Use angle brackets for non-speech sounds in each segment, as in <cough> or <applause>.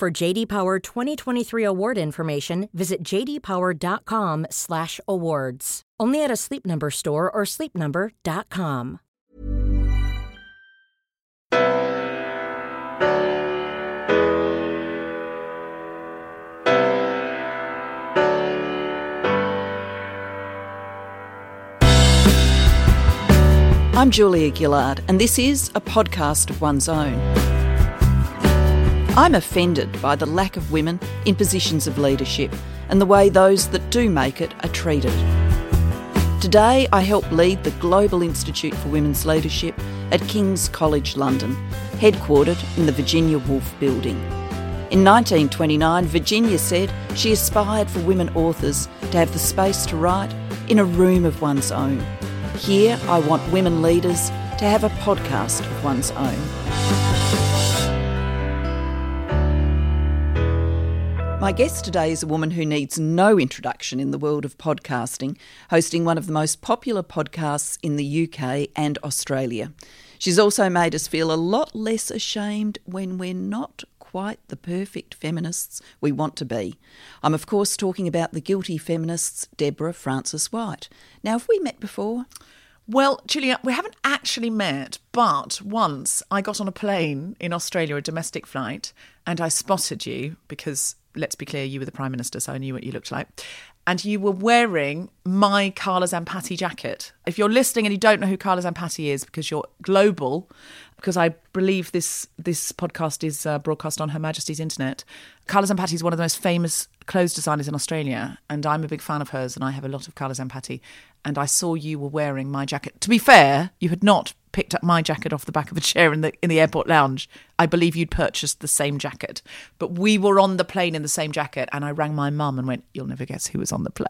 For JD Power 2023 award information, visit jdpower.com/awards. Only at a Sleep Number store or sleepnumber.com. I'm Julia Gillard, and this is a podcast of one's own. I'm offended by the lack of women in positions of leadership and the way those that do make it are treated. Today, I help lead the Global Institute for Women's Leadership at King's College London, headquartered in the Virginia Woolf Building. In 1929, Virginia said she aspired for women authors to have the space to write in a room of one's own. Here, I want women leaders to have a podcast of one's own. My guest today is a woman who needs no introduction in the world of podcasting, hosting one of the most popular podcasts in the UK and Australia. She's also made us feel a lot less ashamed when we're not quite the perfect feminists we want to be. I'm, of course, talking about the guilty feminists, Deborah Frances-White. Now, have we met before? Well, Julia, we haven't actually met, but once I got on a plane in Australia, a domestic flight, and I spotted you because, let's be clear, you were the Prime Minister, so I knew what you looked like. And you were wearing my Carla Zampatti jacket. If you're listening and you don't know who Carla Zampatti is because you're global, because I believe this this podcast is uh, broadcast on Her Majesty's internet. Carla Zampatti is one of the most famous clothes designers in Australia, and I'm a big fan of hers, and I have a lot of Carla Zampatti. And I saw you were wearing my jacket. To be fair, you had not picked up my jacket off the back of a chair in the in the airport lounge. I believe you'd purchased the same jacket, but we were on the plane in the same jacket, and I rang my mum and went, "You'll never guess who was on the plane."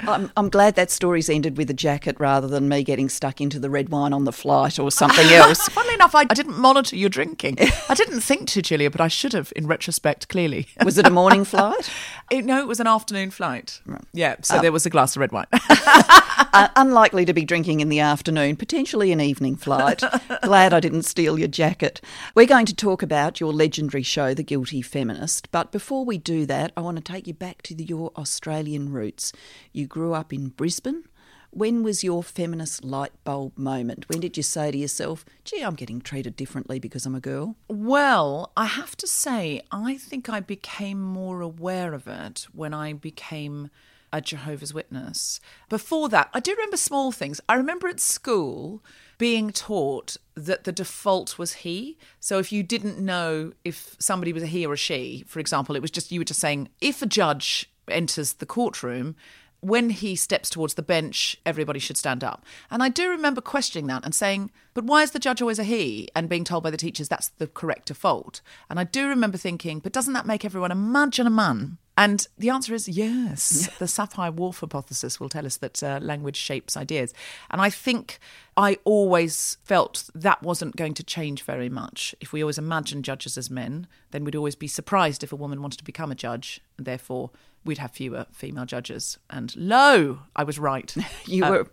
I'm, I'm glad that story's ended with a jacket rather than me getting stuck into the red wine on the flight or something <laughs> else. Funnily enough, I didn't monitor your drinking. I didn't think to, Julia, but I should have in retrospect, clearly. <laughs> Was it a morning flight? <laughs> It, no, it was an afternoon flight. Yeah, so Oh. there was a glass of red wine. uh, unlikely to be drinking in the afternoon, potentially an evening flight. Glad I didn't steal your jacket. We're going to talk about your legendary show, The Guilty Feminist. But before we do that, I want to take you back to the, your Australian roots. You grew up in Brisbane. When was your feminist light bulb moment? When did you say to yourself, gee, I'm getting treated differently because I'm a girl? Well, I have to say, I think I became more aware of it when I became a Jehovah's Witness. Before that, I do remember small things. I remember at school being taught that the default was he. So if you didn't know if somebody was a he or a she, for example, it was just you were just saying if a judge enters the courtroom, when he steps towards the bench, everybody should stand up. And I do remember questioning that and saying, but why is the judge always a he? And being told by the teachers that's the correct default. And I do remember thinking, but doesn't that make everyone imagine a man? And the answer is yes. <laughs> The Sapir-Whorf hypothesis will tell us that uh, language shapes ideas. And I think I always felt that wasn't going to change very much. If we always imagine judges as men, then we'd always be surprised if a woman wanted to become a judge. And therefore, we'd have fewer female judges. And lo, I was right. <laughs> You Uh, were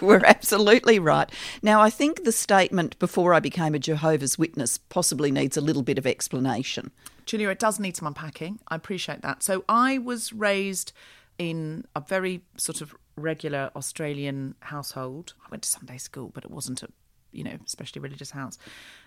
you were absolutely right. Now I think the statement before I became a Jehovah's Witness possibly needs a little bit of explanation. Julia, it does need some unpacking. I appreciate that. So I was raised in a very sort of regular Australian household. I went to Sunday school, but it wasn't a you know, especially religious house.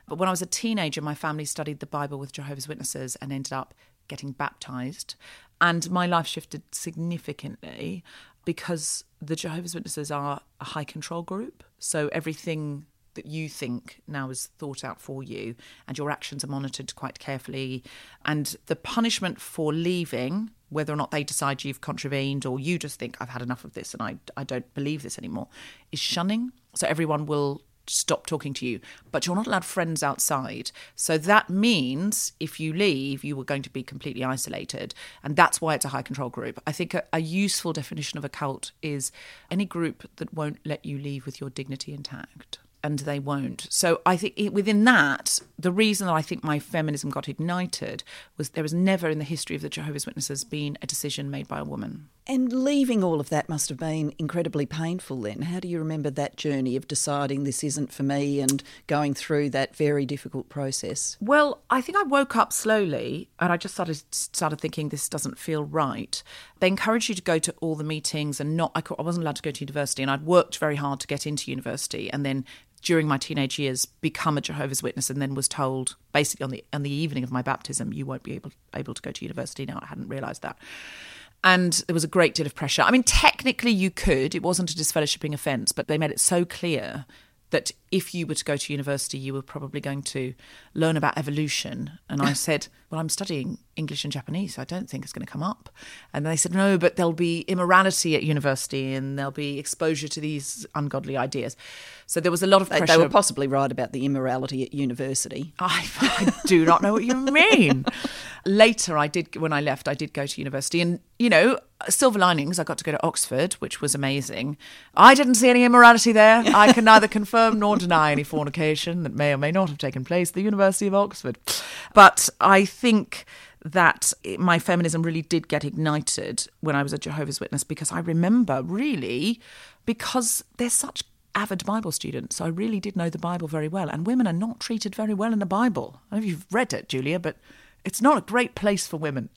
But when I was a teenager, my family studied the Bible with Jehovah's Witnesses and ended up getting baptized. And my life shifted significantly because the Jehovah's Witnesses are a high control group. So everything that you think now is thought out for you and your actions are monitored quite carefully and the punishment for leaving whether or not they decide you've contravened or you just think i've had enough of this and i, I don't believe this anymore is shunning so everyone will stop talking to you, but you're not allowed friends outside. So that means if you leave, you were going to be completely isolated. And that's why it's a high control group. I think a, a useful definition of a cult is any group that won't let you leave with your dignity intact and they won't. So I think within that, the reason that I think my feminism got ignited was there was never in the history of the Jehovah's Witnesses been a decision made by a woman. And leaving all of that must have been incredibly painful then. How do you remember that journey of deciding this isn't for me and going through that very difficult process? Well, I think I woke up slowly and I just started started thinking this doesn't feel right. They encouraged you to go to all the meetings and not I, I wasn't allowed to go to university and I'd worked very hard to get into university and then during my teenage years become a Jehovah's Witness and then was told basically on the on the evening of my baptism you won't be able able to go to university now. I hadn't realized that. And there was a great deal of pressure. I mean, technically you could, it wasn't a disfellowshipping offence, but they made it so clear that if you were to go to university, you were probably going to learn about evolution. And I <laughs> said, Well, I'm studying English and Japanese, so I don't think it's going to come up. And they said, No, but there'll be immorality at university and there'll be exposure to these ungodly ideas. So there was a lot of pressure. They, were possibly right about the immorality at university. I, I do not know what you mean. <laughs> Later, I did, when I left, I did go to university. And, you know, silver linings, I got to go to Oxford, which was amazing. I didn't see any immorality there. <laughs> I can neither confirm nor deny any fornication that may or may not have taken place at the University of Oxford. But I think that my feminism really did get ignited when I was a Jehovah's Witness because I remember really because they're such avid Bible students. So I really did know the Bible very well. And women are not treated very well in the Bible. I don't know if you've read it, Julia, but it's not a great place for women.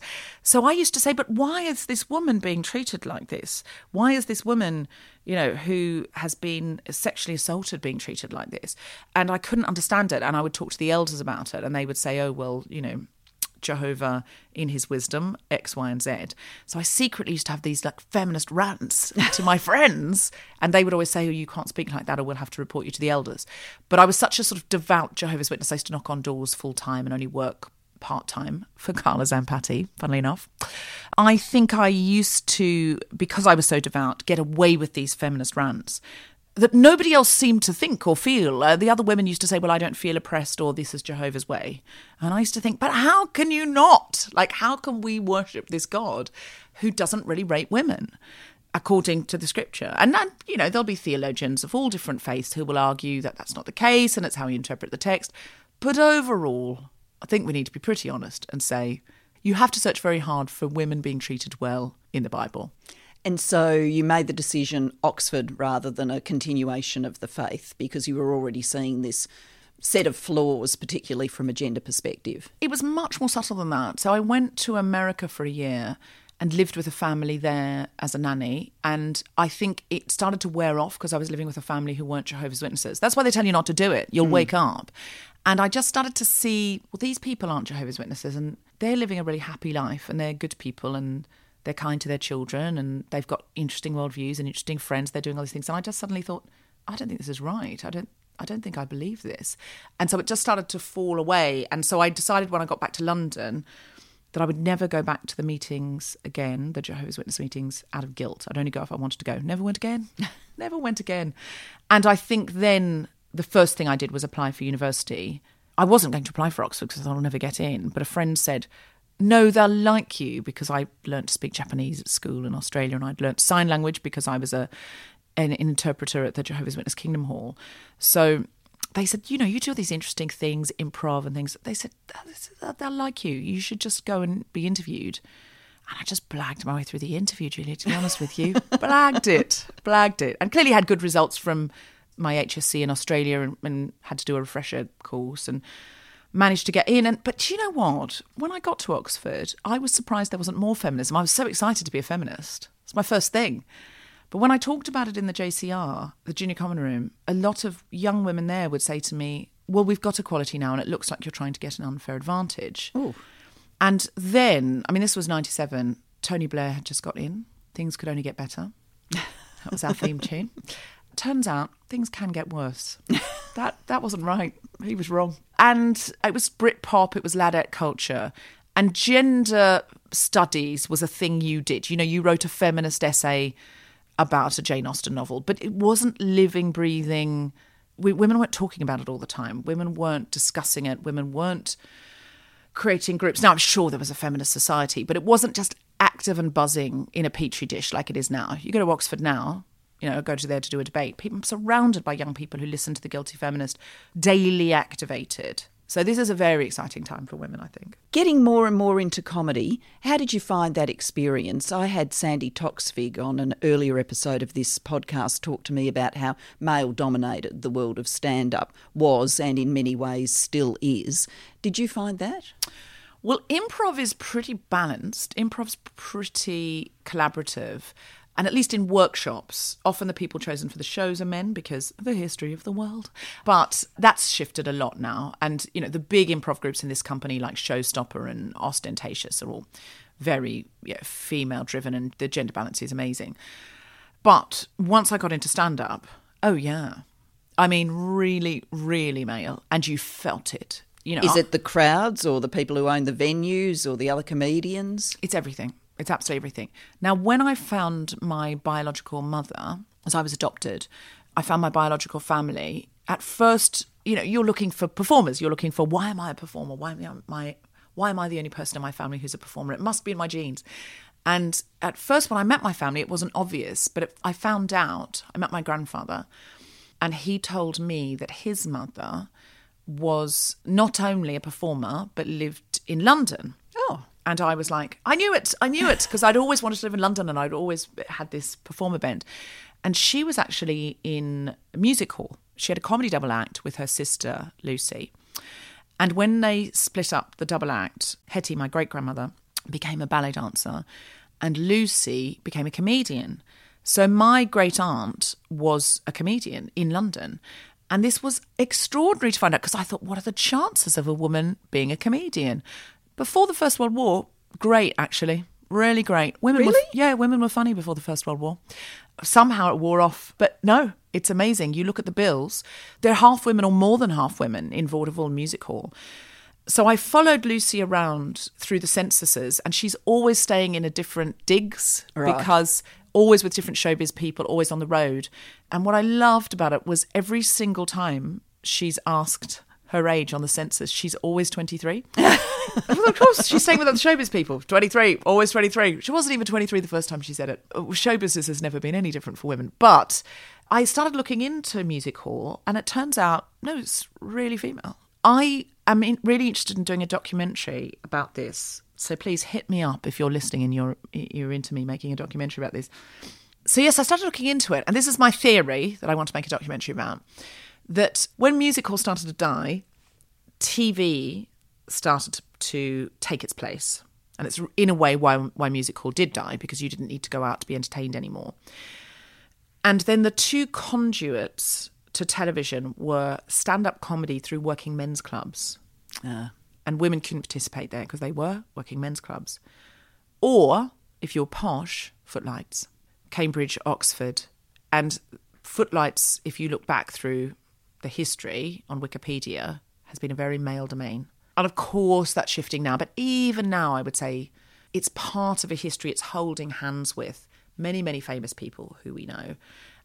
So I used to say, but why is this woman being treated like this? Why is this woman, you know, who has been sexually assaulted being treated like this? And I couldn't understand it. And I would talk to the elders about it, and they would say, oh, well, you know, Jehovah in his wisdom, X, Y, and Z. So I secretly used to have these like feminist rants <laughs> to my friends, and they would always say, Oh, you can't speak like that, or we'll have to report you to the elders. But I was such a sort of devout Jehovah's Witness. I used to knock on doors full time and only work part time for Carla Zampatti, funnily enough. I think I used to, because I was so devout, get away with these feminist rants that nobody else seemed to think or feel. Uh, the other women used to say, Well, I don't feel oppressed, or this is Jehovah's way. And I used to think, But how can you not? Like, how can we worship this God who doesn't really rape women? According to the scripture. And, then, you know, there'll be theologians of all different faiths who will argue that that's not the case and it's how you interpret the text. But overall, I think we need to be pretty honest and say you have to search very hard for women being treated well in the Bible. And so you made the decision Oxford rather than a continuation of the faith because you were already seeing this set of flaws, particularly from a gender perspective. It was much more subtle than that. So I went to America for a year and lived with a family there as a nanny. And I think it started to wear off because I was living with a family who weren't Jehovah's Witnesses. That's why they tell you not to do it. You'll mm. wake up. And I just started to see, well, these people aren't Jehovah's Witnesses and they're living a really happy life and they're good people and they're kind to their children and they've got interesting worldviews and interesting friends. They're doing all these things. And I just suddenly thought, I don't think this is right. I don't I don't think I believe this. And so it just started to fall away. And so I decided when I got back to London that I would never go back to the meetings again, the Jehovah's Witness meetings, out of guilt. I'd only go if I wanted to go. Never went again. <laughs> never went again. And I think then the first thing I did was apply for university. I wasn't going to apply for Oxford because I thought I'll never get in. But a friend said, no, they'll like you because I learned to speak Japanese at school in Australia and I'd learnt sign language because I was a an, interpreter at the Jehovah's Witness Kingdom Hall. So they said, you know, you do all these interesting things, improv and things. They said, they'll like you. You should just go and be interviewed. And I just blagged my way through the interview, Julia, to be honest with you. <laughs> blagged it, blagged it. And clearly had good results from my HSC in Australia and, and had to do a refresher course. And managed to get in. And but you know what? When I got to Oxford, I was surprised there wasn't more feminism. I was so excited to be a feminist. It's my first thing. But when I talked about it in the JCR, the Junior Common Room, a lot of young women there would say to me, "Well, we've got equality now, and it looks like you're trying to get an unfair advantage." Ooh. And then, I mean, this was '97. Tony Blair had just got in. Things could only get better. That was our theme tune turns out things can get worse. <laughs> that that wasn't right. He was wrong. And it was Britpop, it was ladette culture. And gender studies was a thing you did. You know, you wrote a feminist essay about a Jane Austen novel, but it wasn't living, breathing we, women weren't talking about it all the time. Women weren't discussing it. Women weren't creating groups. Now, I'm sure there was a feminist society, but it wasn't just active and buzzing in a petri dish like it is now. You go to Oxford now, you know, go to there to do a debate. People surrounded by young people who listen to the Guilty Feminist, daily activated. So this is a very exciting time for women, I think. Getting more and more into comedy, how did you find that experience? I had Sandi Toksvig on an earlier episode of this podcast talk to me about how male dominated the world of stand up was and in many ways still is. Did you find that? Well, improv is pretty balanced. Improv's pretty collaborative. And at least in workshops, often the people chosen for the shows are men because of the history of the world. But that's shifted a lot now. And, you know, the big improv groups in this company, like Showstopper and Austentatious, are all very yeah, female driven and the gender balance is amazing. But once I got into stand up, oh, yeah. I mean, really, really male. And you felt it. You know, Is it the crowds or the people who own the venues or the other comedians? It's everything. It's absolutely everything. Now, when I found my biological mother, as I was adopted, I found my biological family. At first, you know, you're looking for performers. You're looking for why am I a performer? Why am I why am I the only person in my family who's a performer? It must be in my genes. And at first, when I met my family, it wasn't obvious, but it, I found out. I met my grandfather, and he told me that his mother was not only a performer but lived in London. Oh. And I was like, I knew it. I knew it because I'd always wanted to live in London and I'd always had this performer bent. And she was actually in a music hall. She had a comedy double act with her sister, Lucy. And when they split up the double act, Hetty, my great grandmother, became a ballet dancer and Lucy became a comedian. So my great aunt was a comedian in London. And this was extraordinary to find out because I thought, what are the chances of a woman being a comedian? Before the First World War, great actually, really great. Women, really? were, yeah, women were funny before the First World War. Somehow it wore off, but no, it's amazing. You look at the bills; they're half women or more than half women in vaudeville music hall. So I followed Lucy around through the censuses, and she's always staying in a different digs Right. because always with different showbiz people, always on the road. And what I loved about it was every single time she's asked her age on the census, she's always 23. <laughs> of course, she's staying with other showbiz people. 23, always 23. She wasn't even 23 the first time she said it. Uh, Show business has never been any different for women. But I started looking into music hall, and it turns out, no, it's really female. I am in, really interested in doing a documentary about this. So please hit me up if you're listening and you're you're into me making a documentary about this. So yes, I started looking into it, and this is my theory that I want to make a documentary about. That when music hall started to die, TV started to, to take its place. And it's in a way why why music hall did die because you didn't need to go out to be entertained anymore. And then the two conduits to television were stand-up comedy through working men's clubs. Ah. And women couldn't participate there because they were working men's clubs. Or if you're posh, footlights, Cambridge, Oxford. And footlights, if you look back through the history on Wikipedia, has been a very male domain. And of course, that's shifting now. But even now, I would say it's part of a history it's holding hands with many, many famous people who we know.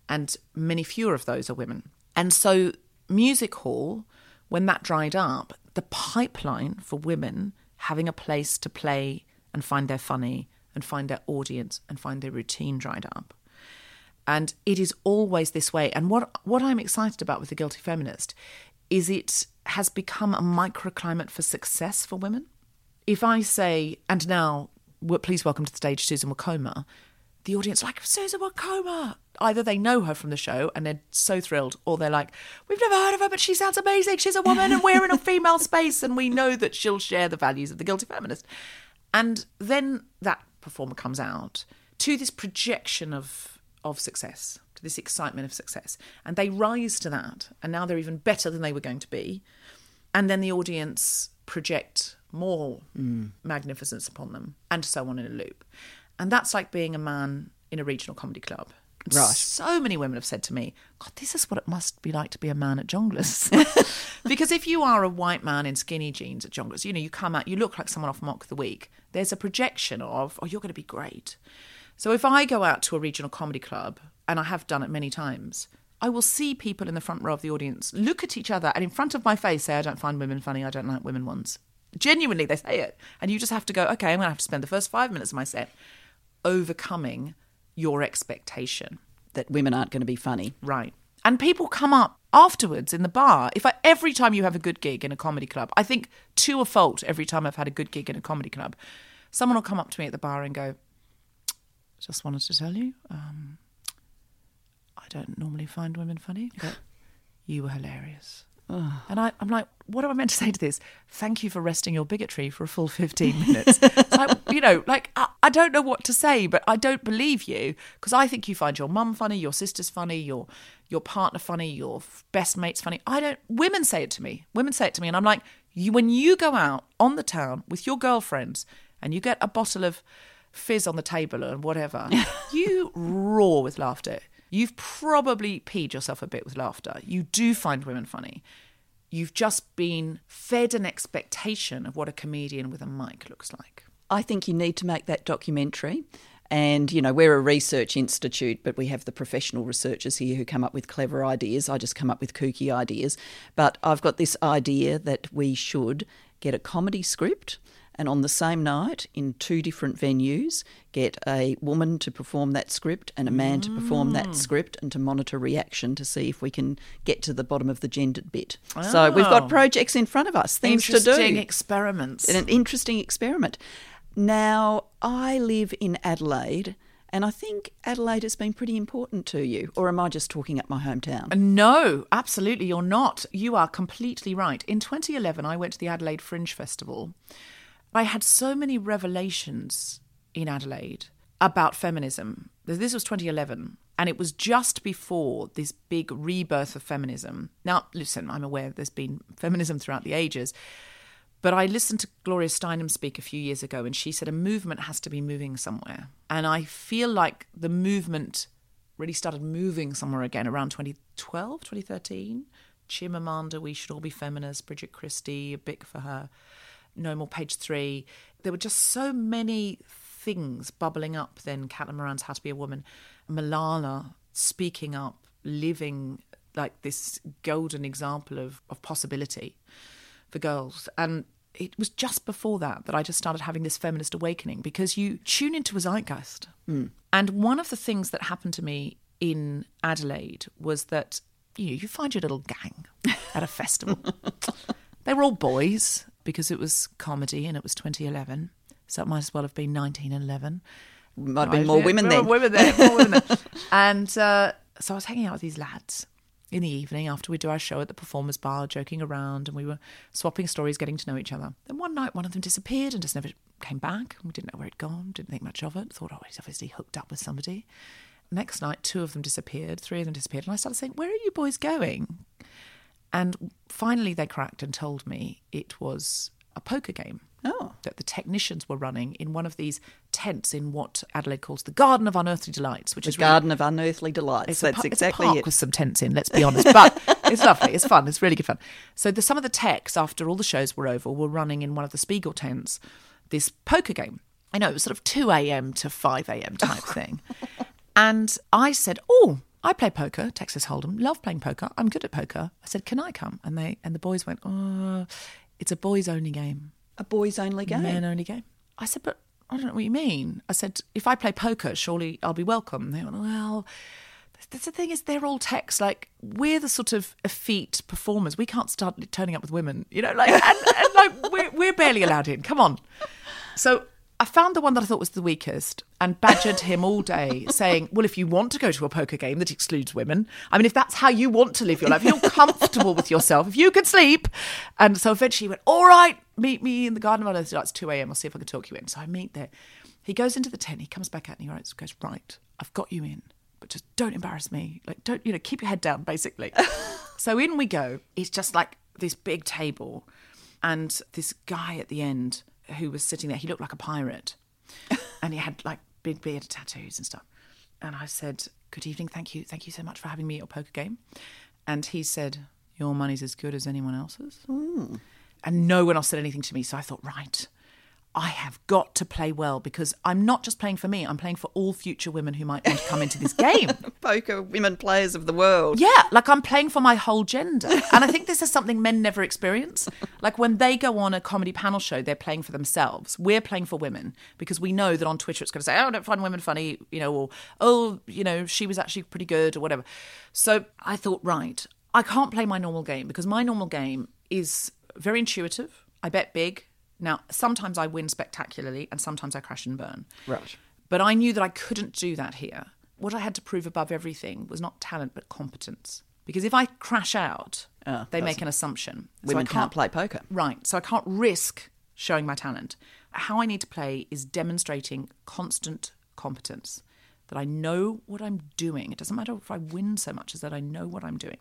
And many fewer of those are women. And so, music hall, when that dried up, the pipeline for women having a place to play and find their funny and find their audience and find their routine dried up. And it is always this way. And what what I'm excited about with the Guilty Feminist is it has become a microclimate for success for women. If I say, and now please welcome to the stage Susan Wokoma, the audience like Susan Wokoma. Either they know her from the show and they're so thrilled, or they're like, "We've never heard of her, but she sounds amazing. She's a woman, and we're in a <laughs> female space, and we know that she'll share the values of the guilty feminist." And then that performer comes out to this projection of of success, to this excitement of success, and they rise to that, and now they're even better than they were going to be, and then the audience project more mm. magnificence upon them, and so on in a loop. And that's like being a man in a regional comedy club. And Right. So many women have said to me, God, this is what it must be like to be a man at Jongleurs. <laughs> <laughs> because if you are a white man in skinny jeans at Jongleurs, you know, you come out, you look like someone off Mock the Week. There's a projection of, oh, you're going to be great. So if I go out to a regional comedy club, and I have done it many times, I will see people in the front row of the audience look at each other and in front of my face say, I don't find women funny, I don't like women ones. Genuinely, they say it. And you just have to go, okay, I'm going to have to spend the first five minutes of my set overcoming your expectation. That women aren't going to be funny. Right. And people come up afterwards in the bar. If I, every time you have a good gig in a comedy club, I think to a fault, every time I've had a good gig in a comedy club, someone will come up to me at the bar and go, "Just wanted to tell you, um, I don't normally find women funny, but <laughs> you were hilarious." And I, I'm like, what am I meant to say to this? Thank you for resting your bigotry for a full 15 minutes. <laughs> Like, you know, like, I, I don't know what to say, but I don't believe you because I think you find your mum funny, your sister's funny, your your partner funny, your f- best mate's funny. I don't, women say it to me. Women say it to me. And I'm like, you, when you go out on the town with your girlfriends and you get a bottle of fizz on the table and whatever, <laughs> you roar with laughter. You've probably peed yourself a bit with laughter. You do find women funny. You've just been fed an expectation of what a comedian with a mic looks like. I think you need to make that documentary. And, you know, we're a research institute, but we have the professional researchers here who come up with clever ideas. I just come up with kooky ideas. But I've got this idea that we should get a comedy script and on the same night, in two different venues, get a woman to perform that script and a man to perform that mm. script and to monitor reaction to see if we can get to the bottom of the gendered bit. So oh. we've Oh. got projects in front of us, things to do Interesting experiments. an interesting experiment. Now, I live in Adelaide, and I think Adelaide has been pretty important to you. Or am I just talking up my hometown? Uh, no, absolutely, you're not. You are completely right. In 2011, I went to the Adelaide Fringe Festival. I had so many revelations in Adelaide about feminism. This was 2011, and it was just before this big rebirth of feminism. Now, listen, I'm aware there's been feminism throughout the ages, but I listened to Gloria Steinem speak a few years ago, and she said a movement has to be moving somewhere. And I feel like the movement really started moving somewhere again around 2012, 2013. Chimamanda, We Should All Be Feminists, Bridget Christie, a big for her, No More Page Three. There were just so many things bubbling up then. Caitlin Moran's How to Be a Woman, Malala speaking up, living like this golden example of, of possibility for girls. And it was just before that that I just started having this feminist awakening because you tune into a zeitgeist. Hmm. And one of the things that happened to me in Adelaide was that you know, you find your little gang at a festival. <laughs> they were all boys because it was comedy and it was 2011. So it might as well have been 1911. Might have been more women more then. Women there, more women there. <laughs> and uh, so I was hanging out with these lads in the evening after we do our show at the Performers Bar, joking around, and we were swapping stories, getting to know each other. Then one night, one of them disappeared and just never came back. We didn't know where he'd gone, didn't think much of it. Thought, oh, he's obviously hooked up with somebody. Next night, two of them disappeared, three of them disappeared, and I started saying, "Where are you boys going?" And finally, they cracked and told me it was a poker game Oh. that the technicians were running in one of these tents in what Adelaide calls the Garden of Unearthly Delights, which The is really- Garden of Unearthly Delights. it's That's pu- exactly it's a park it. with some tents in. Let's be honest, but <laughs> it's lovely. It's fun. It's really good fun. So the, some of the techs, after all the shows were over, were running in one of the Spiegel tents this poker game. I know it was sort of two a.m. to five a.m. type oh. thing, and I said, "Oh." I play poker, Texas Hold'em. Love playing poker. I'm good at poker. I said, "Can I come?" And they and the boys went, "Oh, it's a boys only game." A boys only game. Men only game. I said, but I don't know what you mean. I said, if I play poker, surely I'll be welcome. They went, well, that's the thing is they're all techs. Like we're the sort of effete performers. We can't start turning up with women, you know, like and, and like we're we're barely allowed in. Come on. So I found the one that I thought was the weakest and badgered him all day, <laughs> saying, Well, if you want to go to a poker game that excludes women, I mean, if that's how you want to live your life, if you're comfortable with yourself, if you can sleep. And so eventually he went, All right, meet me in the Garden of Unearthly Delights, 2 a.m. I'll see if I can talk you in. So I meet there. He goes into the tent, he comes back out and he writes, goes, Right, I've got you in, but just don't embarrass me. Like, don't, you know, keep your head down, basically. <laughs> so in we go. It's just like this big table and this guy at the end who was sitting there, he looked like a pirate. <laughs> and he had like big beard tattoos and stuff. And I said, Good evening, thank you, thank you so much for having me at your poker game. And he said, Your money's as good as anyone else's. Hmm. And no one else said anything to me. So I thought, right, I have got to play well because I'm not just playing for me, I'm playing for all future women who might want to come into this game. <laughs> Poker women players of the world. Yeah, like I'm playing for my whole gender. And I think this is something men never experience. Like when they go on a comedy panel show, they're playing for themselves. We're playing for women because we know that on Twitter it's going to say, oh, I don't find women funny, you know, or, oh, you know, she was actually pretty good or whatever. So I thought, right, I can't play my normal game because my normal game is very intuitive. I bet big. Now, sometimes I win spectacularly and sometimes I crash and burn. Right. But I knew that I couldn't do that here. What I had to prove above everything was not talent but competence. Because if I crash out, Ah, they make an assumption. So Women I can't play poker. Right. So I can't risk showing my talent. How I need to play is demonstrating constant competence. That I know what I'm doing. It doesn't matter if I win so much as that I know what I'm doing.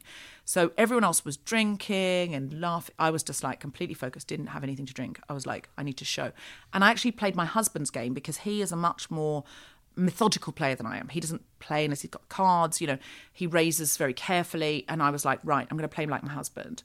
So everyone else was drinking and laughing. I was just like completely focused, didn't have anything to drink. I was like, I need to show. And I actually played my husband's game because he is a much more methodical player than I am. He doesn't play unless he's got cards, you know, he raises very carefully. And I was like, right, I'm going to play him like my husband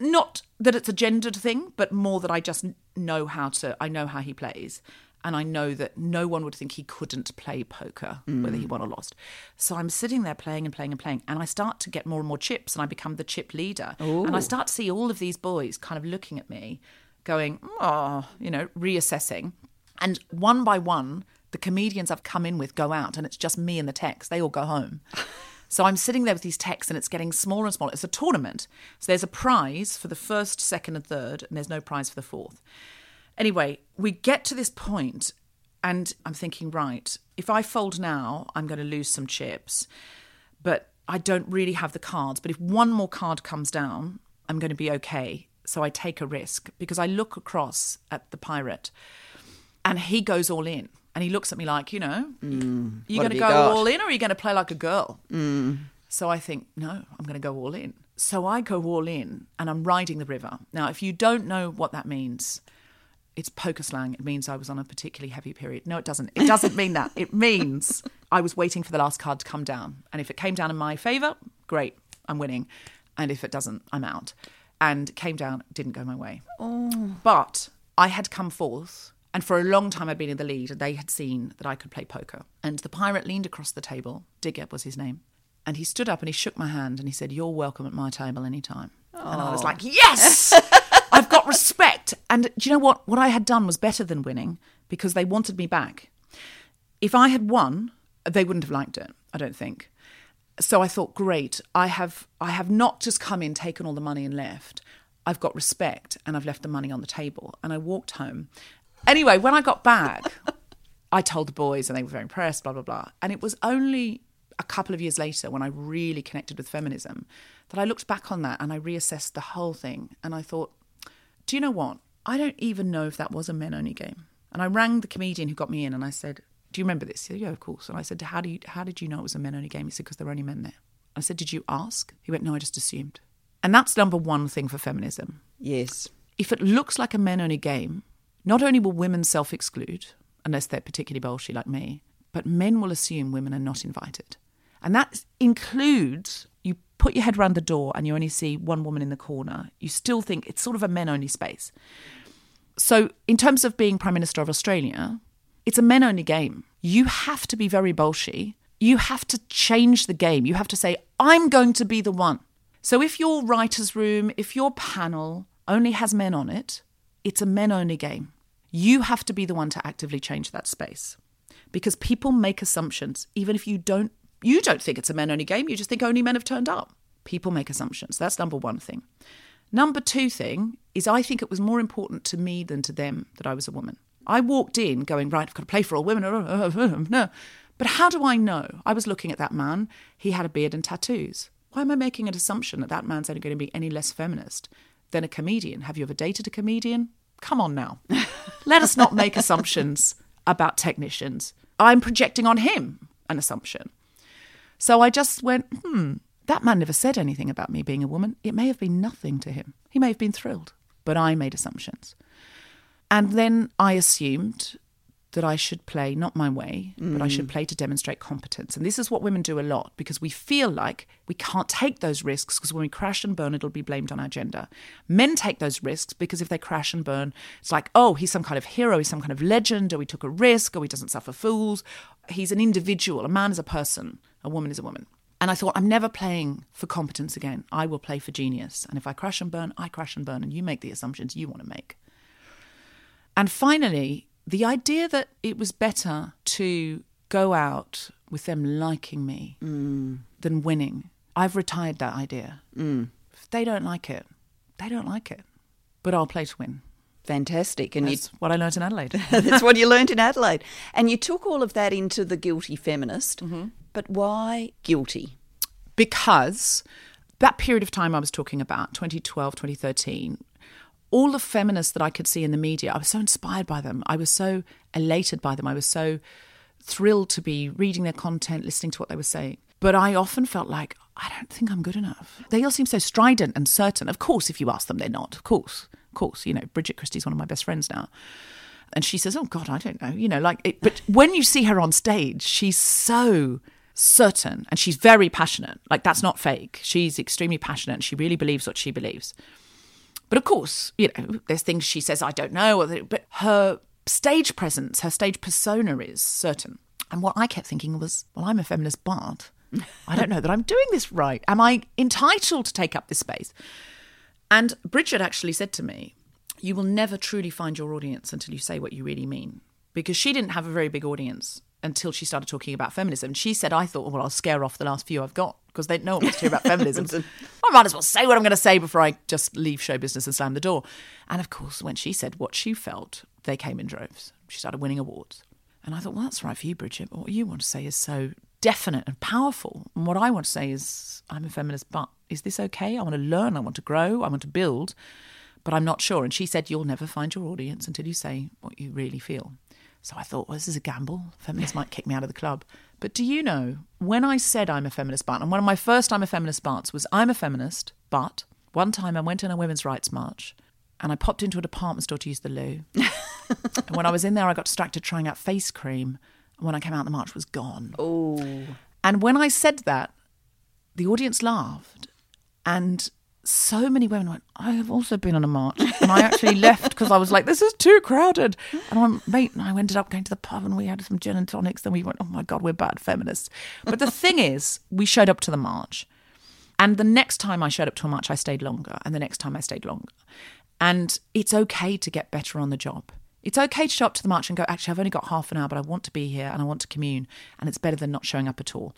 not that it's a gendered thing, but more that I just know how to. I know how he plays, and I know that no one would think he couldn't play poker, whether he mm. won or lost. So I'm sitting there playing and playing and playing, and I start to get more and more chips, and I become the chip leader, and I start to see all of these boys kind of looking at me, going, oh, you know, reassessing, and one by one. The comedians I've come in with go out, and it's just me and the techs. They all go home. <laughs> So I'm sitting there with these techs and it's getting smaller and smaller. It's a tournament. So there's a prize for the first, second, and third, and there's no prize for the fourth. Anyway, we get to this point and I'm thinking, right, if I fold now, I'm going to lose some chips. But I don't really have the cards. But if one more card comes down, I'm going to be okay. So I take a risk because I look across at the pirate and he goes all in. And he looks at me like, you know, you're going to go got? all in or are you going to play like a girl? So I think, no, I'm going to go all in. So I go all in and I'm riding the river. Now, if you don't know what that means, it's poker slang. It means I was on a particularly heavy period. No, it doesn't. It doesn't mean that. It means I was waiting for the last card to come down. And if it came down in my favour, great, I'm winning. And if it doesn't, I'm out. And came down, didn't go my way. Oh. But I had come fourth, and for a long time I'd been in the lead, and they had seen that I could play poker. And the pirate leaned across the table, Digger was his name, and he stood up and he shook my hand and he said, You're welcome at my table anytime. And I was like, Yes! <laughs> I've got respect. And do you know what? What I had done was better than winning because they wanted me back. If I had won, they wouldn't have liked it, I don't think. So I thought, great, I have I have not just come in, taken all the money and left. I've got respect and I've left the money on the table. And I walked home. Anyway, when I got back, <laughs> I told the boys and they were very impressed, blah, blah, blah. And it was only a couple of years later when I really connected with feminism that I looked back on that and I reassessed the whole thing. And I thought, do you know what? I don't even know if that was a men only game. And I rang the comedian who got me in and I said, Do you remember this? He said, Yeah, of course. And I said, How do you how did you know it was a men only game? He said, Because there were only men there. I said, Did you ask? He went, No, I just assumed. And that's number one thing for feminism. Yes. If it looks like a men only game, not only will women self exclude, unless they're particularly bolshy like me, but men will assume women are not invited. And that includes you put your head round the door and you only see one woman in the corner. You still think it's sort of a men only space. So, in terms of being Prime Minister of Australia, it's a men only game. You have to be very bolshy. You have to change the game. You have to say, I'm going to be the one. So, if your writer's room, if your panel only has men on it, it's a men only game. You have to be the one to actively change that space because people make assumptions, even if you don't. You don't think it's a men only game. You just think only men have turned up. People make assumptions. That's number one thing. Number two thing is I think it was more important to me than to them that I was a woman. I walked in going, right, I've got to play for all women. No. <laughs> But how do I know? I was looking at that man. He had a beard and tattoos. Why am I making an assumption that that man's only going to be any less feminist than a comedian? Have you ever dated a comedian? Come on now. <laughs> Let us not make assumptions about technicians. I'm projecting on him an assumption. So I just went, hmm, that man never said anything about me being a woman. It may have been nothing to him. He may have been thrilled, but I made assumptions. And then I assumed that I should play not my way, but I should play to demonstrate competence. And this is what women do a lot because we feel like we can't take those risks because when we crash and burn, it'll be blamed on our gender. Men take those risks because if they crash and burn, it's like, oh, he's some kind of hero, he's some kind of legend, or he took a risk, or he doesn't suffer fools. He's an individual. A man is a person, a woman is a woman. And I thought, I'm never playing for competence again. I will play for genius. And if I crash and burn, I crash and burn, and you make the assumptions you want to make. And finally, the idea that it was better to go out with them liking me mm. than winning, I've retired that idea. Mm. If they don't like it, they don't like it. But I'll play to win. Fantastic. And you, That's what I learned in Adelaide. <laughs> that's what you <laughs> learned in Adelaide. And you took all of that into the guilty feminist. Mm-hmm. But why guilty? because that period of time I was talking about, 2012, 2013, all the feminists that I could see in the media, I was so inspired by them. I was so elated by them. I was so thrilled to be reading their content, listening to what they were saying. But I often felt like, I don't think I'm good enough. They all seem so strident and certain. Of course, if you ask them, they're not. Of course. Of course. You know, Bridget Christie's one of my best friends now. And she says, Oh God, I don't know. You know, like, it, but when you see her on stage, she's so certain and she's very passionate. Like, that's not fake. She's extremely passionate and she really believes what she believes. But of course, you know, there's things she says I don't know, but her stage presence, her stage persona is certain. And what I kept thinking was, well, I'm a feminist, but I don't know that I'm doing this right. Am I entitled to take up this space? And Bridget actually said to me, You will never truly find your audience until you say what you really mean. Because she didn't have a very big audience until she started talking about feminism. She said, I thought, well, I'll scare off the last few I've got because they no one wants to hear about <laughs> feminism. I might as well say what I'm going to say before I just leave show business and slam the door. And of course, when she said what she felt, they came in droves. She started winning awards. And I thought, well, that's right for you, Bridget. What you want to say is so definite and powerful. And what I want to say is, I'm a feminist, but is this okay? I want to learn, I want to grow, I want to build, but I'm not sure. And she said, You'll never find your audience until you say what you really feel. So I thought, well, this is a gamble. Feminists might kick me out of the club. But do you know, when I said I'm a feminist, but, and one of my first I'm a feminist parts was I'm a feminist, but one time I went on a women's rights march and I popped into a department store to use the loo. <laughs> and when I was in there, I got distracted trying out face cream. And when I came out, the march was gone. Oh, And when I said that, the audience laughed. And so many women went, I have also been on a march. And I actually left because I was like, this is too crowded. And my mate and I ended up going to the pub and we had some gin and tonics. Then we went, oh my God, we're bad feminists. But the thing is, we showed up to the march. And the next time I showed up to a march, I stayed longer. And the next time I stayed longer. And it's okay to get better on the job. It's okay to show up to the march and go, actually, I've only got half an hour, but I want to be here and I want to commune. And it's better than not showing up at all.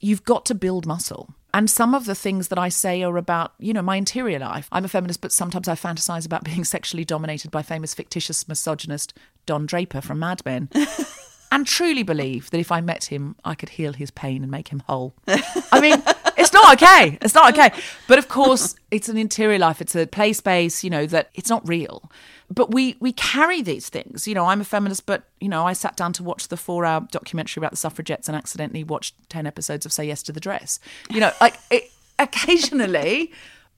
You've got to build muscle. And some of the things that I say are about, you know, my interior life. I'm a feminist, but sometimes I fantasize about <laughs> being sexually dominated by famous fictitious misogynist Don Draper from Mad Men. <laughs> and truly believe that if I met him, I could heal his pain and make him whole. I mean, it's not okay. It's not okay. But of course, it's an interior life. It's a play space, you know, that it's not real. But we we carry these things. You know, I'm a feminist, but you know, I sat down to watch the four hour documentary about the suffragettes and accidentally watched ten episodes of Say Yes to the Dress. You know, like it, occasionally,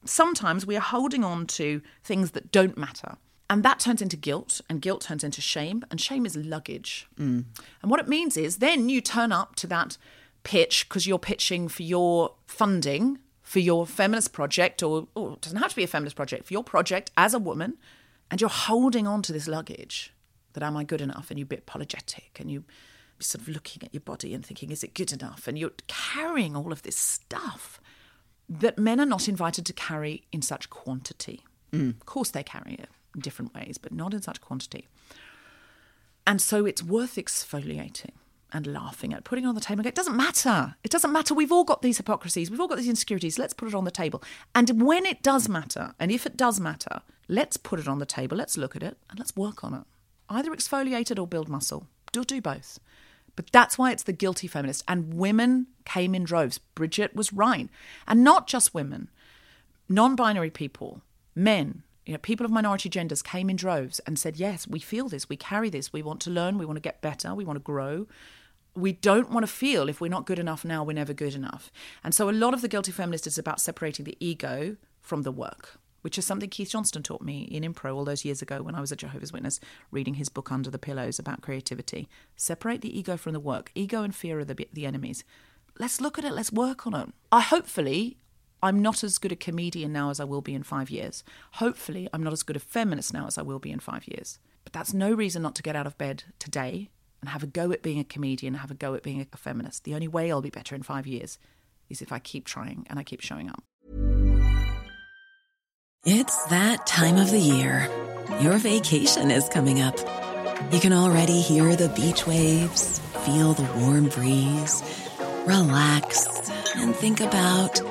sometimes we are holding on to things that don't matter. And that turns into guilt, and guilt turns into shame, and shame is luggage. Mm. And what it means is then you turn up to that pitch because you're pitching for your funding for your feminist project, or, or it doesn't have to be a feminist project, for your project as a woman, and you're holding on to this luggage that am I good enough? And you're a bit apologetic, and you're sort of looking at your body and thinking, is it good enough? And you're carrying all of this stuff that men are not invited to carry in such quantity. Mm. Of course, they carry it in different ways, but not in such quantity. And so it's worth exfoliating and laughing at, putting it on the table. It doesn't matter. It doesn't matter. We've all got these hypocrisies. We've all got these insecurities. Let's put it on the table. And when it does matter, and if it does matter, let's put it on the table. Let's look at it and let's work on it. Either exfoliate it or build muscle. Do do both. But that's why it's the guilty feminist. And women came in droves. Bridget was right. And not just women, non binary people, men, you know, people of minority genders came in droves and said, Yes, we feel this, we carry this, we want to learn, we want to get better, we want to grow. We don't want to feel if we're not good enough now, we're never good enough. And so a lot of the guilty feminist is about separating the ego from the work. which is something Keith Johnstone taught me in Impro all those years ago when I was a Jehovah's Witness reading his book Under the Pillows about creativity. Separate the ego from the work. Ego and fear are the, the enemies. Let's look at it, let's work on it. I hopefully I'm not as good a comedian now as I will be in five years. Hopefully, I'm not as good a feminist now as I will be in five years. But that's no reason not to get out of bed today and have a go at being a comedian, have a go at being a feminist. The only way I'll be better in five years is if I keep trying and I keep showing up. It's that time of the year. Your vacation is coming up. You can already hear the beach waves, feel the warm breeze, relax, and think about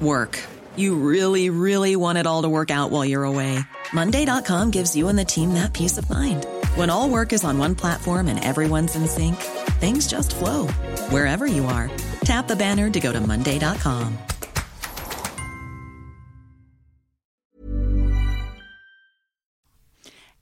work. You really, really want it all to work out while you're away. Monday.com gives you and the team that peace of mind. When all work is on one platform and everyone's in sync, things just flow wherever you are. Tap the banner to go to Monday.com.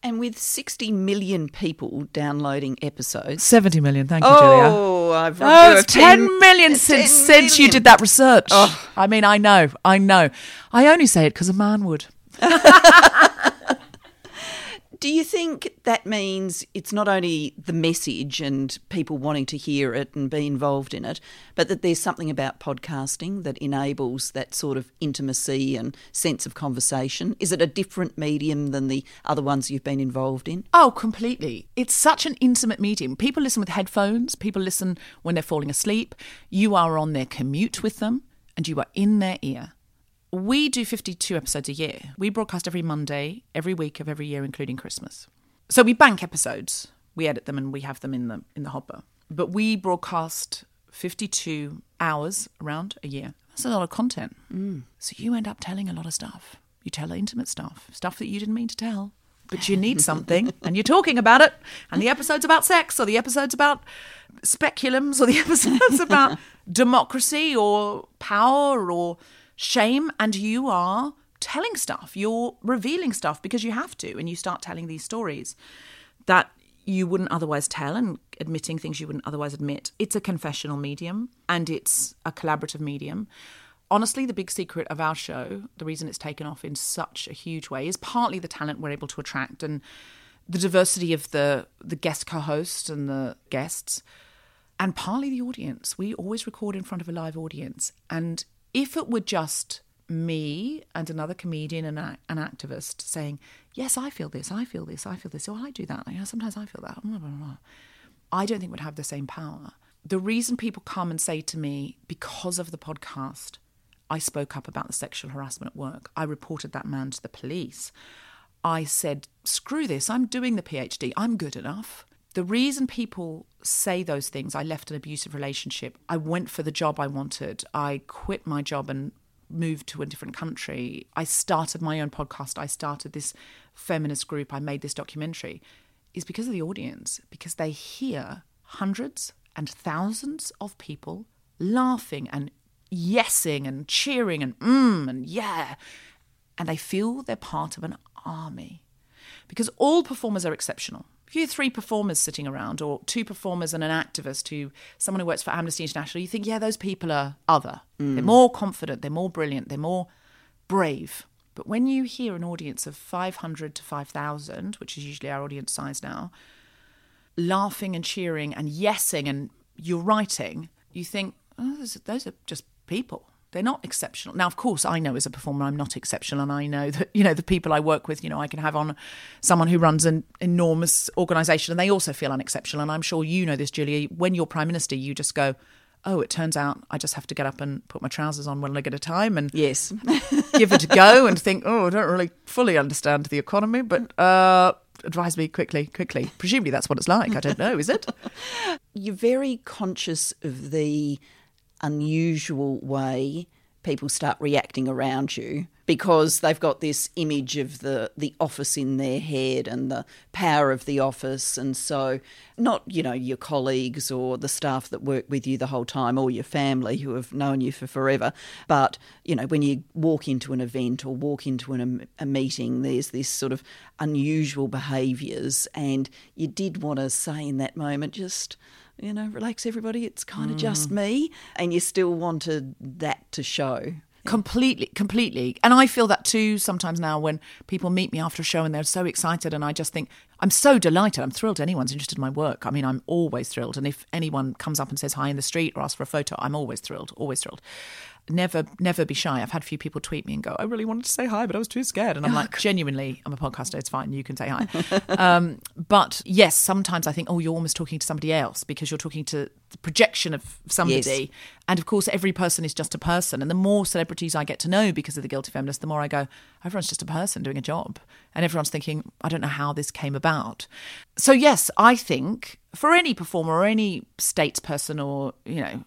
And with 60 million people downloading episodes. 70 million, thank you, Julia. Oh, I've Oh, I've it's 10 been- million 10 since, since you did that research. Oh. I mean, I know, I know. I only say it because a man would. <laughs> Do you think that means it's not only the message and people wanting to hear it and be involved in it, but that there's something about podcasting that enables that sort of intimacy and sense of conversation? Is it a different medium than the other ones you've been involved in? Oh, completely. It's such an intimate medium. People listen with headphones, people listen when they're falling asleep. You are on their commute with them and you are in their ear. We do 52 episodes a year. We broadcast every Monday, every week of every year, including Christmas. So we bank episodes. We edit them and we have them in the in the hopper. But we broadcast 52 hours around a year. That's a lot of content. Mm. So you end up telling a lot of stuff. You tell intimate stuff, stuff that you didn't mean to tell. But you need something <laughs> and you're talking about it. And the episode's about sex or the episode's about speculums or the <laughs> episode's about <laughs> democracy or power or shame. And you are telling stuff. You're revealing stuff because you have to. And you start telling these stories that you wouldn't otherwise tell and admitting things you wouldn't otherwise admit. It's a confessional medium and it's a collaborative medium. Honestly, the big secret of our show, the reason it's taken off in such a huge way, is partly the talent we're able to attract and the diversity of the the guest co-hosts and the guests, and partly the audience. We always record in front of a live audience, and if it were just me and another comedian and an activist saying, "Yes, I feel this, I feel this, I feel this," or I do that. Sometimes I feel that. Blah, blah, blah. I don't think would have the same power. The reason people come and say to me because of the podcast, I spoke up about the sexual harassment at work. I reported that man to the police. I said, screw this, I'm doing the PhD, I'm good enough. The reason people say those things, I left an abusive relationship, I went for the job I wanted, I quit my job and moved to a different country, I started my own podcast, I started this feminist group, I made this documentary, is because of the audience, because they hear hundreds and thousands of people laughing and yesing and cheering and mm and yeah. And they feel they're part of an army. Because all performers are exceptional. You three performers sitting around, or two performers and an activist who someone who works for Amnesty International, you think, yeah, those people are other. Mm. They're more confident, they're more brilliant, they're more brave. But when you hear an audience of 500 to 5,000, which is usually our audience size now, laughing and cheering and yesing and you're writing, you think, oh, those, those are just people. They're not exceptional. Now, of course, I know as a performer I'm not exceptional, and I know that you know the people I work with. You know, I can have on someone who runs an enormous organisation, and they also feel unexceptional. And I'm sure you know this, Julia. When you're prime minister, you just go, "Oh, it turns out I just have to get up and put my trousers on one leg at a time, and Yes. <laughs> give it a go and think, oh, I don't really fully understand the economy, but uh, advise me quickly, quickly. Presumably that's what it's like. I don't know, is it? <laughs> You're very conscious of the unusual way people start reacting around you because they've got this image of the the office in their head and the power of the office. And so not you know your colleagues or the staff that work with you the whole time or your family who have known you for forever. But you know when you walk into an event or walk into an, a meeting there's this sort of unusual behaviors and you did want to say in that moment just you know, relax everybody, it's kind of just mm. me. And you still wanted that to show. Completely, completely. And I feel that too sometimes now when people meet me after a show and they're so excited. And I just think, I'm so delighted. I'm thrilled anyone's interested in my work. I mean, I'm always thrilled. And if anyone comes up and says hi in the street or asks for a photo, I'm always thrilled, always thrilled never never be shy. I've had a few people tweet me and go, I really wanted to say hi, but I was too scared. And I'm like, genuinely, I'm a podcaster. It's fine. You can say hi. <laughs> um, but yes, sometimes I think, oh, you're almost talking to somebody else because you're talking to the projection of somebody. Yes. And of course, every person is just a person. And the more celebrities I get to know because of the Guilty Feminist, the more I go, everyone's just a person doing a job. And everyone's thinking, I don't know how this came about. So yes, I think for any performer or any statesperson or, you know,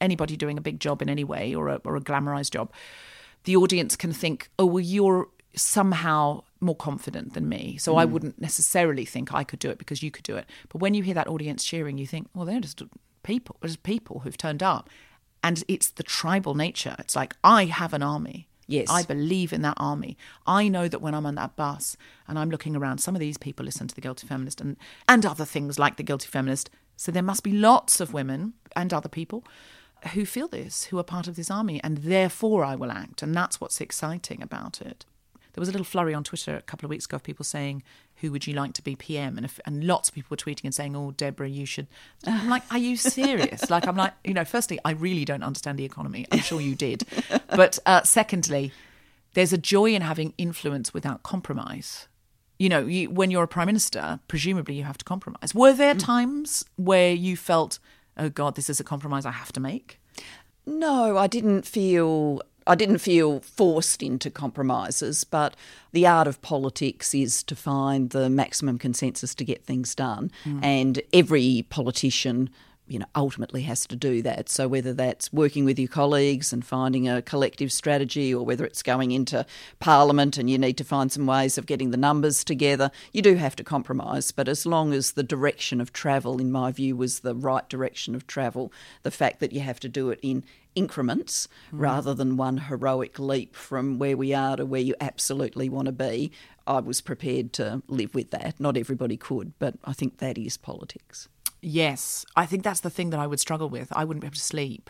anybody doing a big job in any way or a, or a glamorized job, the audience can think, oh, well, you're somehow more confident than me. So mm. I wouldn't necessarily think I could do it because you could do it. But when you hear that audience cheering, you think, well, they're just people, just people who've turned up. And it's the tribal nature. It's like, I have an army. Yes. I believe in that army. I know that when I'm on that bus and I'm looking around, some of these people listen to the Guilty Feminist and, and other things like the Guilty Feminist. So there must be lots of women and other people who feel this, who are part of this army, and therefore I will act. And that's what's exciting about it. There was a little flurry on Twitter a couple of weeks ago of people saying, "Who would you like to be PM?" And if, and lots of people were tweeting and saying, "Oh, Deborah, you should." <laughs> I'm like, "Are you serious?" like, I'm like, you know, firstly, I really don't understand the economy. I'm sure you did, <laughs> but uh, secondly, there's a joy in having influence without compromise. You know, you, when you're a prime minister, presumably you have to compromise. Were there mm. times where you felt oh God, this is a compromise I have to make? No, I didn't feel I didn't feel forced into compromises, but the art of politics is to find the maximum consensus to get things done. Mm. And every politician you know, ultimately has to do that. So whether that's working with your colleagues and finding a collective strategy, or whether it's going into Parliament and you need to find some ways of getting the numbers together, you do have to compromise. But as long as the direction of travel, in my view, was the right direction of travel, the fact that you have to do it in increments mm. rather than one heroic leap from where we are to where you absolutely want to be, I was prepared to live with that. Not everybody could, but I think that is politics. Yes, I think that's the thing that I would struggle with. I wouldn't be able to sleep.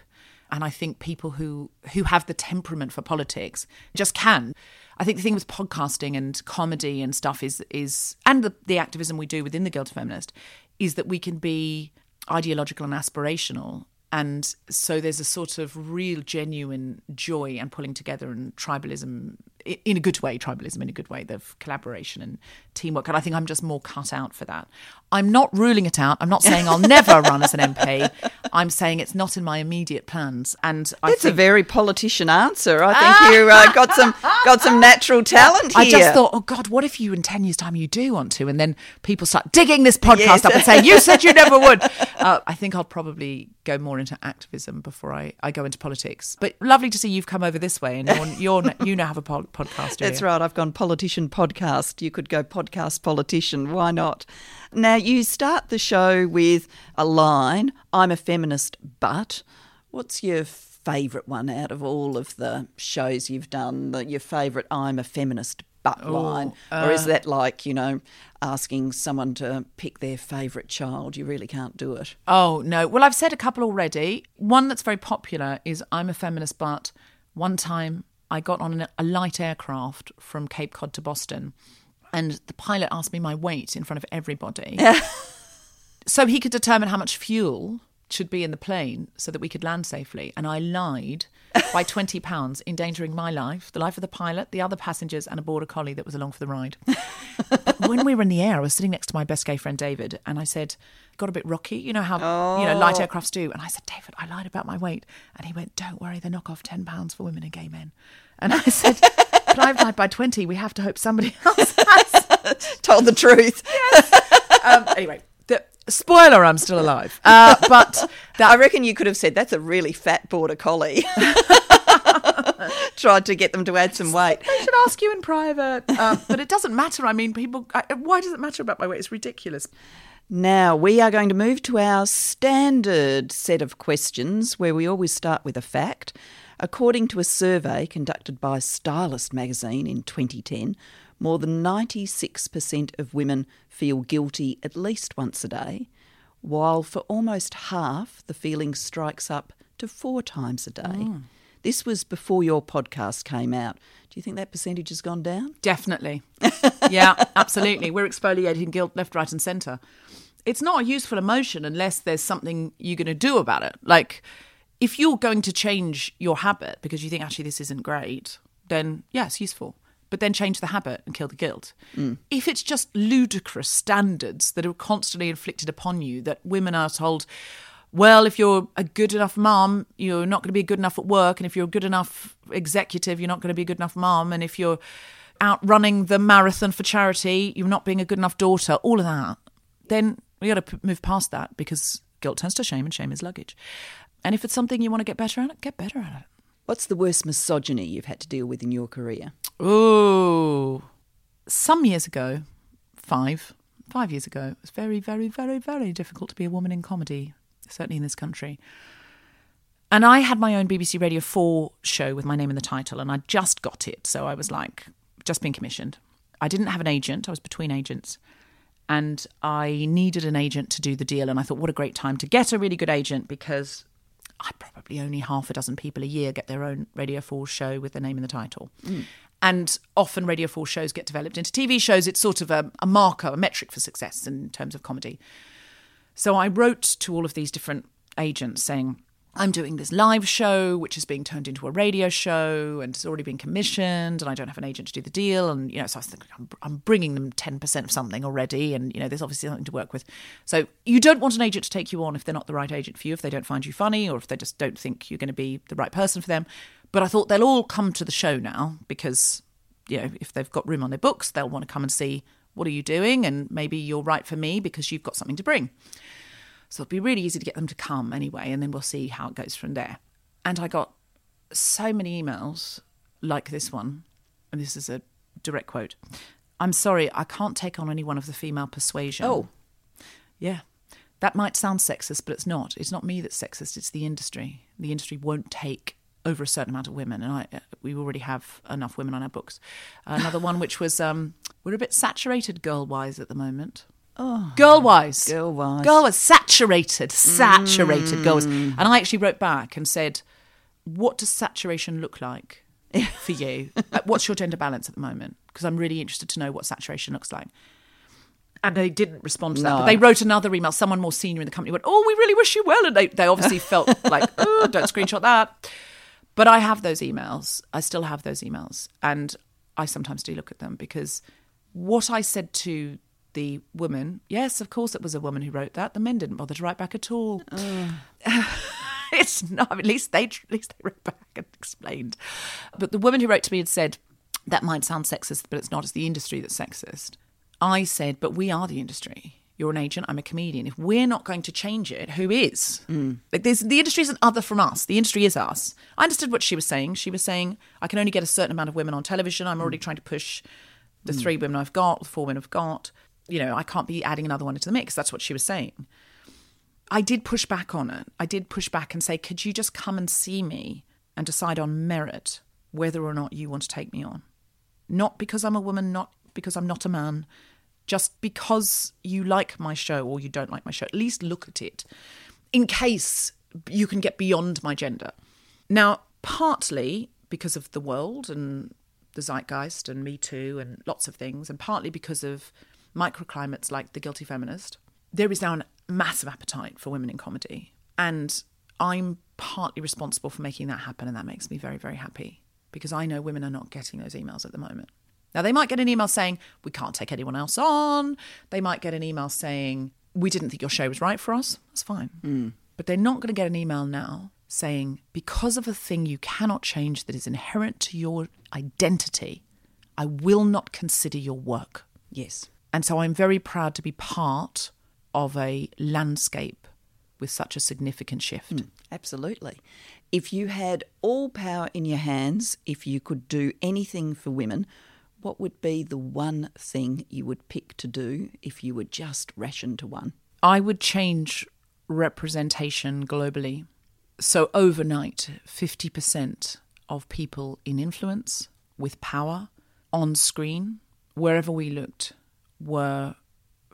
And I think people who who have the temperament for politics just can. I think the thing with podcasting and comedy and stuff is is and the, the activism we do within the Guilty Feminist is that we can be ideological and aspirational and so there's a sort of real genuine joy and pulling together and tribalism in a good way, tribalism in a good way, the collaboration and teamwork. And I think I'm just more cut out for that. I'm not ruling it out. I'm not saying I'll never <laughs> run as an MP. I'm saying it's not in my immediate plans. And I it's think... a very politician answer. I think you uh, <laughs> got some got some natural talent here. I just thought, oh God, what if you in ten years' time you do want to, and then people start digging this podcast yes. up and saying you said you never would. <laughs> Uh, I think I'll probably go more into activism before I, I go into politics. But lovely to see you've come over this way, and you're, you're you now have a pod podcast. That's right. I've gone politician podcast. You could go podcast politician. Why not? Now, you start the show with a line I'm a feminist, but what's your favourite one out of all of the shows you've done? The, your favourite I'm a feminist, but Ooh, line? Uh, or is that like, you know, asking someone to pick their favourite child? You really can't do it. Oh, no. Well, I've said a couple already. One that's very popular is I'm a feminist, but one time I got on a light aircraft from Cape Cod to Boston, and the pilot asked me my weight in front of everybody. <laughs> so he could determine how much fuel should be in the plane so that we could land safely. And I lied by <laughs> 20 pounds, endangering my life, the life of the pilot, the other passengers, and a border collie that was along for the ride. <laughs> when we were in the air, I was sitting next to my best gay friend David, and I said, got a bit rocky. You know how oh. you know light oh. aircrafts do. And I said, David, I lied about my weight. And he went, Don't worry, they knock off ten pounds for women and gay men. And I said, But I've lied by twenty. We have to hope somebody <laughs> else has <laughs> told the truth. Yes. Um, anyway. The, spoiler, I'm still alive. Uh, but that, I reckon you could have said that's a really fat border collie. <laughs> Tried to get them to add some weight. I should ask you in private. Uh, but it doesn't matter. I mean, people. I, why does it matter about my weight? It's ridiculous. Now, we are going to move to our standard set of questions where we always start with a fact. According to a survey conducted by Stylist magazine in 2010, more than 96% of women feel guilty at least once a day, while for almost half the feeling strikes up to four times a day. Mm. This was before your podcast came out. Do you think that percentage has gone down? Definitely. yeah, absolutely. We're exfoliating guilt left, right, and centre. It's not a useful emotion unless there's something you're going to do about it. Like, if you're going to change your habit because you think actually this isn't great, then yeah, it's useful. But then change the habit and kill the guilt. Mm. If it's just ludicrous standards that are constantly inflicted upon you, that women are told, well, if you're a good enough mom, you're not going to be good enough at work. And if you're a good enough executive, you're not going to be a good enough mom. And if you're out running the marathon for charity, you're not being a good enough daughter, all of that, then we got to p- move past that because guilt turns to shame and shame is luggage. And if it's something you want to get better at, get better at it. What's the worst misogyny you've had to deal with in your career? Oh, some years ago, five, five years ago, it was very, very, very, very difficult to be a woman in comedy, certainly in this country. And I had my own BBC Radio 4 show with my name in the title, and I just got it. So I was like, just being commissioned. I didn't have an agent, I was between agents. And I needed an agent to do the deal. And I thought, what a great time to get a really good agent because I probably only half a dozen people a year get their own Radio 4 show with their name in the title. Mm. And often Radio 4 shows get developed into TV shows. It's sort of a, a marker, a metric for success in terms of comedy. So I wrote to all of these different agents saying, I'm doing this live show, which is being turned into a radio show and it's already been commissioned, and I don't have an agent to do the deal. And, you know, so I was thinking, I'm, I'm bringing them 10% of something already, and, you know, there's obviously something to work with. So you don't want an agent to take you on if they're not the right agent for you, if they don't find you funny, or if they just don't think you're going to be the right person for them. But I thought they'll all come to the show now because, you know, if they've got room on their books, they'll want to come and see what are you doing, and maybe you're right for me because you've got something to bring. So it'll be really easy to get them to come anyway, and then we'll see how it goes from there. And I got so many emails like this one, and this is a direct quote I'm sorry, I can't take on anyone of the female persuasion. Oh. Yeah. That might sound sexist, but it's not. It's not me that's sexist, it's the industry. The industry won't take over a certain amount of women, and I, we already have enough women on our books. Another one, which was um, we're a bit saturated girl wise at the moment. Oh, girl wise, Girl wise. Girl wise. saturated, saturated girl was. Mm. And I actually wrote back and said, "What does saturation look like <laughs> for you? Uh, what's your gender balance at the moment? Because I'm really interested to know what saturation looks like." And they didn't respond to that. No. But they wrote another email. Someone more senior in the company went, "Oh, we really wish you well," and they they obviously felt <laughs> like, "Oh, don't screenshot that." But I have those emails. I still have those emails, and I sometimes do look at them because what I said to the woman, yes, of course, it was a woman who wrote that. The men didn't bother to write back at all. <laughs> it's not. At least they, at least they wrote back and explained. But the woman who wrote to me had said that might sound sexist, but it's not. It's the industry that's sexist. I said, but we are the industry. You're an agent. I'm a comedian. If we're not going to change it, who is? Mm. Like, there's, the industry isn't other from us. The industry is us. I understood what she was saying. She was saying, I can only get a certain amount of women on television. I'm already mm. trying to push the mm. three women I've got, the four women I've got. You know, I can't be adding another one into the mix. That's what she was saying. I did push back on it. I did push back and say, could you just come and see me and decide on merit whether or not you want to take me on? Not because I'm a woman, not because I'm not a man, just because you like my show or you don't like my show. At least look at it in case you can get beyond my gender. Now, partly because of the world and the zeitgeist and Me Too and lots of things, and partly because of microclimates like The Guilty Feminist, there is now a massive appetite for women in comedy. And I'm partly responsible for making that happen, and that makes me very, very happy because I know women are not getting those emails at the moment. Now, they might get an email saying, We can't take anyone else on. They might get an email saying, We didn't think your show was right for us. That's fine. Mm. But they're not going to get an email now saying, Because of a thing you cannot change that is inherent to your identity, I will not consider your work. Yes. And so I'm very proud to be part of a landscape with such a significant shift. Hmm, absolutely. If you had all power in your hands, if you could do anything for women, what would be the one thing you would pick to do if you were just rationed to one? I would change representation globally. So, overnight, 50% of people in influence, with power, on screen, wherever we looked, were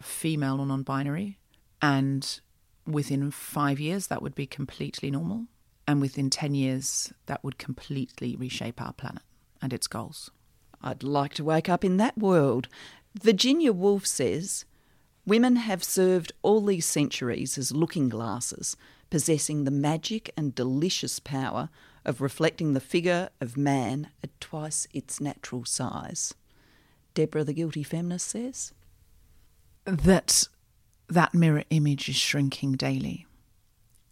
female or non binary. And within five years, that would be completely normal. And within 10 years, that would completely reshape our planet and its goals. I'd like to wake up in that world. Virginia Woolf says Women have served all these centuries as looking glasses, possessing the magic and delicious power of reflecting the figure of man at twice its natural size. Deborah, the guilty feminist, says that that mirror image is shrinking daily,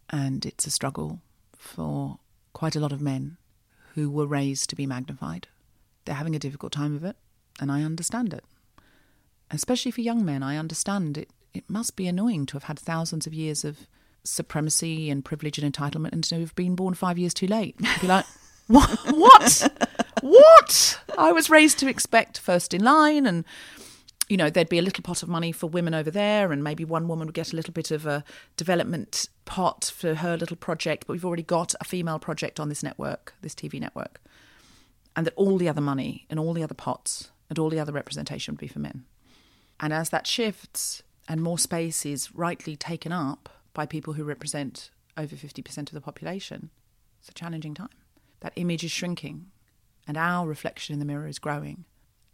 and it's a struggle for quite a lot of men who were raised to be magnified. They're having a difficult time of it, and I understand it especially for young men, I understand it, it must be annoying to have had thousands of years of supremacy and privilege and entitlement and to have been born five years too late. Be like, <laughs> <laughs> what? What? What? I was raised to expect first in line and you know, there'd be a little pot of money for women over there, and maybe one woman would get a little bit of a development pot for her little project. But we've already got a female project on this network, this TV network, and that all the other money and all the other pots and all the other representation would be for men. And as that shifts and more space is rightly taken up by people who represent over 50% of the population, it's a challenging time. That image is shrinking and our reflection in the mirror is growing.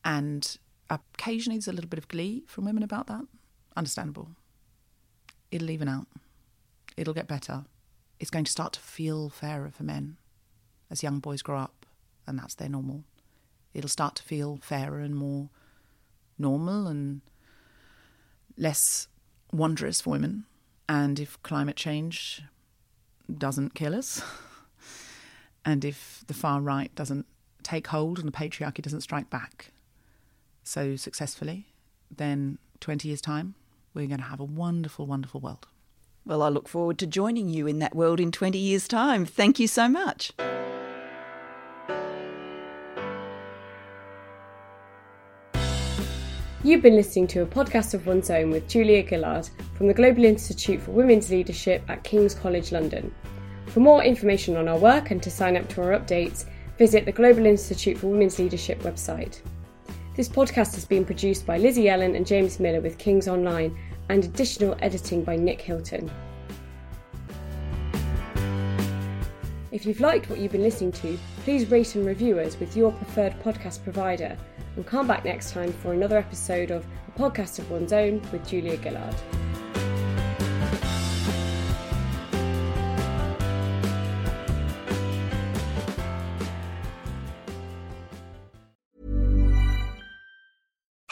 And occasionally there's a little bit of glee from women about that. Understandable. It'll even out. It'll get better. It's going to start to feel fairer for men as young boys grow up, and that's their normal. It'll start to feel fairer and more normal and less wondrous for women. And if climate change doesn't kill us, <laughs> and if the far right doesn't take hold and the patriarchy doesn't strike back so successfully, then 20 years' time, we're going to have a wonderful, wonderful world. Well, I look forward to joining you in that world in 20 years' time. Thank you so much. You've been listening to a podcast of one's own with Julia Gillard from the Global Institute for Women's Leadership at King's College London. For more information on our work and to sign up to our updates, visit the Global Institute for Women's Leadership website. This podcast has been produced by Lizzie Ellen and James Miller with King's Online and additional editing by Nick Hilton. If you've liked what you've been listening to, please rate and review us with your preferred podcast provider and come back next time for another episode of A Podcast of One's Own with Julia Gillard.